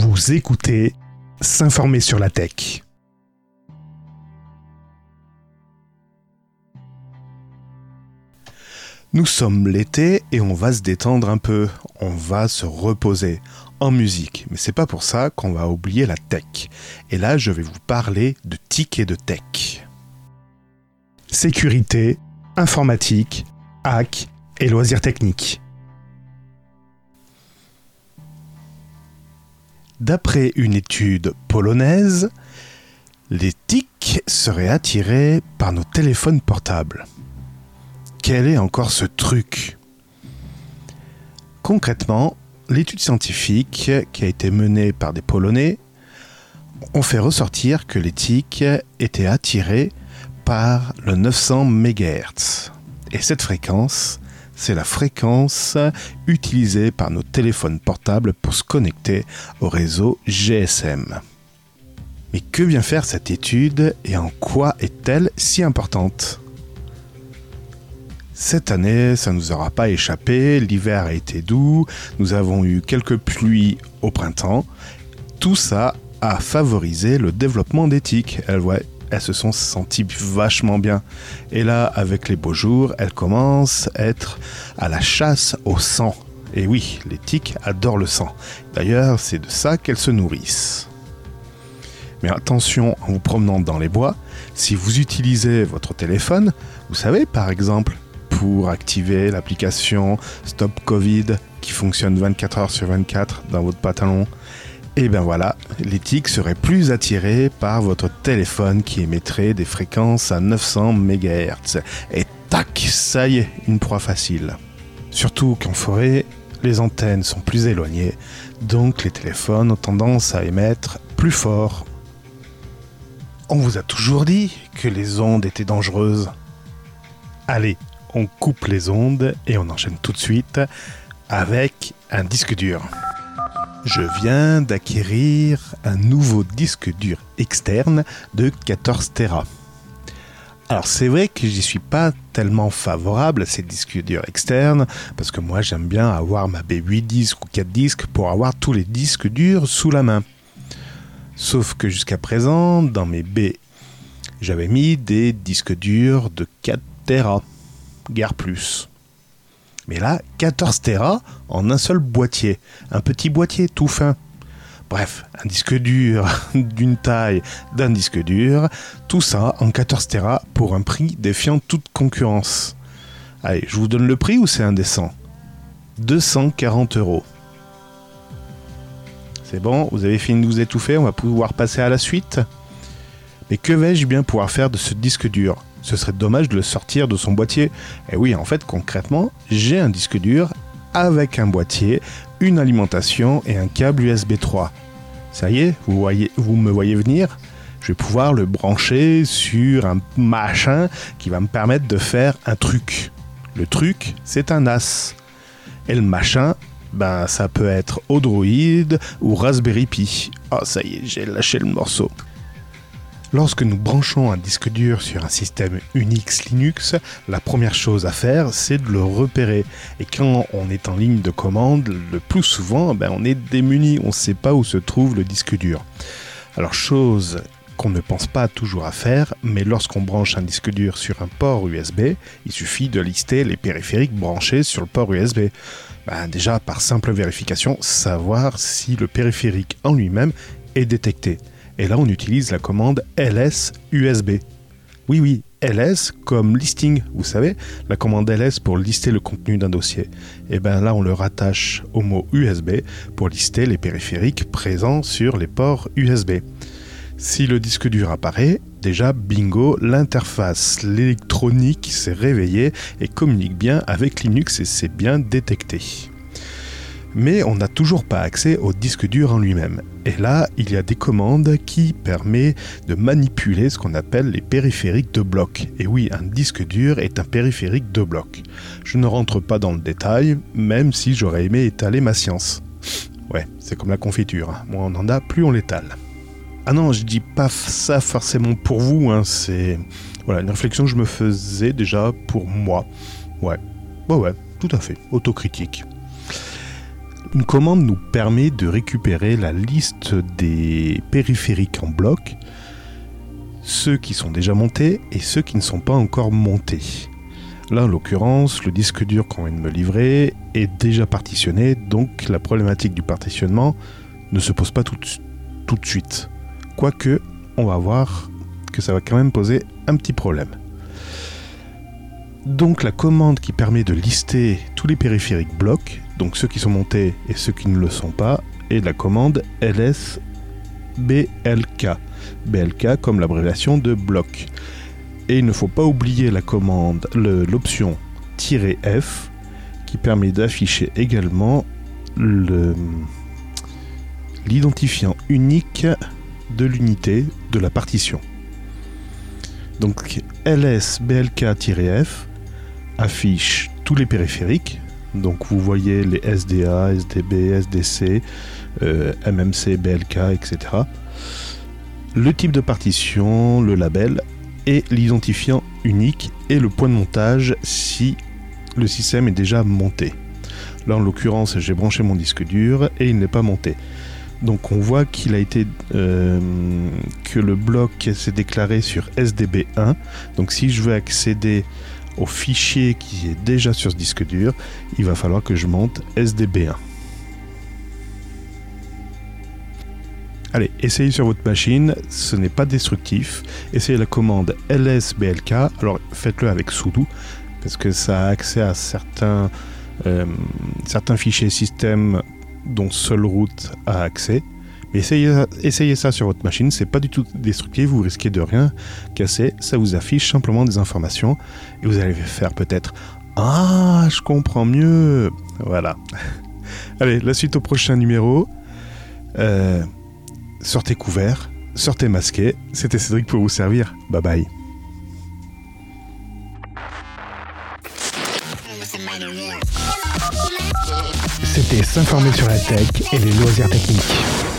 Vous écoutez S'informer sur la tech. Nous sommes l'été et on va se détendre un peu, on va se reposer en musique, mais c'est pas pour ça qu'on va oublier la tech. Et là, je vais vous parler de TIC et de tech. Sécurité, informatique, hack et loisirs techniques. D'après une étude polonaise, les tics seraient attirés par nos téléphones portables. Quel est encore ce truc? Concrètement, l'étude scientifique qui a été menée par des Polonais ont fait ressortir que les tics étaient attirés par le 900 MHz. Et cette fréquence c'est la fréquence utilisée par nos téléphones portables pour se connecter au réseau GSM. Mais que vient faire cette étude et en quoi est-elle si importante? Cette année, ça ne nous aura pas échappé, l'hiver a été doux, nous avons eu quelques pluies au printemps. Tout ça a favorisé le développement d'éthique. Elle, elles se sont senties vachement bien. Et là, avec les beaux jours, elles commencent à être à la chasse au sang. Et oui, les tiques adorent le sang. D'ailleurs, c'est de ça qu'elles se nourrissent. Mais attention, en vous promenant dans les bois, si vous utilisez votre téléphone, vous savez par exemple, pour activer l'application Stop Covid qui fonctionne 24 heures sur 24 dans votre pantalon, et bien voilà, les tics seraient plus attirés par votre téléphone qui émettrait des fréquences à 900 MHz. Et tac, ça y est, une proie facile. Surtout qu'en forêt, les antennes sont plus éloignées, donc les téléphones ont tendance à émettre plus fort. On vous a toujours dit que les ondes étaient dangereuses. Allez, on coupe les ondes et on enchaîne tout de suite avec un disque dur. Je viens d'acquérir un nouveau disque dur externe de 14 Tera. Alors c'est vrai que j'y suis pas tellement favorable à ces disques durs externes parce que moi j'aime bien avoir ma B8 disques ou 4 disques pour avoir tous les disques durs sous la main. Sauf que jusqu'à présent dans mes B j'avais mis des disques durs de 4 Tera, guère plus. Mais là, 14 Tera en un seul boîtier. Un petit boîtier tout fin. Bref, un disque dur d'une taille d'un disque dur, tout ça en 14 Tera pour un prix défiant toute concurrence. Allez, je vous donne le prix ou c'est indécent? 240 euros. C'est bon, vous avez fini de vous étouffer, on va pouvoir passer à la suite. Mais que vais-je bien pouvoir faire de ce disque dur? Ce serait dommage de le sortir de son boîtier. Et eh oui, en fait, concrètement, j'ai un disque dur avec un boîtier, une alimentation et un câble USB 3. Ça y est, vous, me voyez venir Je vais pouvoir le brancher sur un machin qui va me permettre de faire un truc. Le truc, c'est un NAS. Et le machin, ben ça peut être Odroid ou Raspberry Pi. Oh ça y est, j'ai lâché le morceau. Lorsque nous branchons un disque dur sur un système Unix Linux, la première chose à faire, c'est de le repérer. Et quand on est en ligne de commande, le plus souvent, ben, on est démuni, on ne sait pas où se trouve le disque dur. Alors chose qu'on ne pense pas toujours à faire, mais lorsqu'on branche un disque dur sur un port USB, il suffit de lister les périphériques branchés sur le port USB. Ben, déjà, par simple vérification, savoir si le périphérique en lui-même est détecté. Et là, on utilise la commande ls USB. Oui, oui, ls comme listing, vous savez, la commande ls pour lister le contenu d'un dossier. Et bien là, on le rattache au mot USB pour lister les périphériques présents sur les ports USB. Si le disque dur apparaît, déjà bingo, l'interface, l'électronique s'est réveillée et communique bien avec Linux et c'est bien détecté mais on n'a toujours pas accès au disque dur en lui-même. Et là, il y a des commandes qui permettent de manipuler ce qu'on appelle les périphériques de bloc. Et oui, un disque dur est un périphérique de bloc. Je ne rentre pas dans le détail, même si j'aurais aimé étaler ma science. Ouais, c'est comme la confiture, hein. moins on en a, plus on l'étale. Ah non, je dis pas ça forcément pour vous, hein. c'est voilà, une réflexion que je me faisais déjà pour moi. Ouais, ouais, ouais, tout à fait, autocritique. Une commande nous permet de récupérer la liste des périphériques en bloc, ceux qui sont déjà montés et ceux qui ne sont pas encore montés. Là, en l'occurrence, le disque dur qu'on vient de me livrer est déjà partitionné, donc la problématique du partitionnement ne se pose pas tout, de suite. Quoique, on va voir que ça va quand même poser un petit problème. Donc la commande qui permet de lister tous les périphériques blocs, donc ceux qui sont montés et ceux qui ne le sont pas, est la commande lsblk. BLK comme l'abréviation de bloc. Et il ne faut pas oublier la commande, l'option "-f" qui permet d'afficher également l'identifiant unique de l'unité de la partition. Donc lsblk-f affiche tous les périphériques. Donc vous voyez les SDA, SDB, SDC, euh, MMC, BLK, etc. Le type de partition, le label et l'identifiant unique et le point de montage si le système est déjà monté. Là en l'occurrence j'ai branché mon disque dur et il n'est pas monté. Donc on voit qu'il a été euh, que le bloc s'est déclaré sur SDB1. Donc si je veux accéder au fichier qui est déjà sur ce disque dur, il va falloir que je monte SDB1. Allez, essayez sur votre machine, ce n'est pas destructif. Essayez la commande lsblk, alors faites-le avec sudo, parce que ça a accès à certains, euh, certains fichiers système dont seul root a accès. Mais essayez, essayez ça sur votre machine, c'est pas du tout destructif, vous risquez de rien casser, ça vous affiche simplement des informations et vous allez faire peut-être Ah, je comprends mieux. Voilà. Allez, la suite au prochain numéro. Euh, sortez couverts, sortez masqués. C'était Cédric pour vous servir. Bye bye. C'était s'informer sur la tech et les loisirs techniques.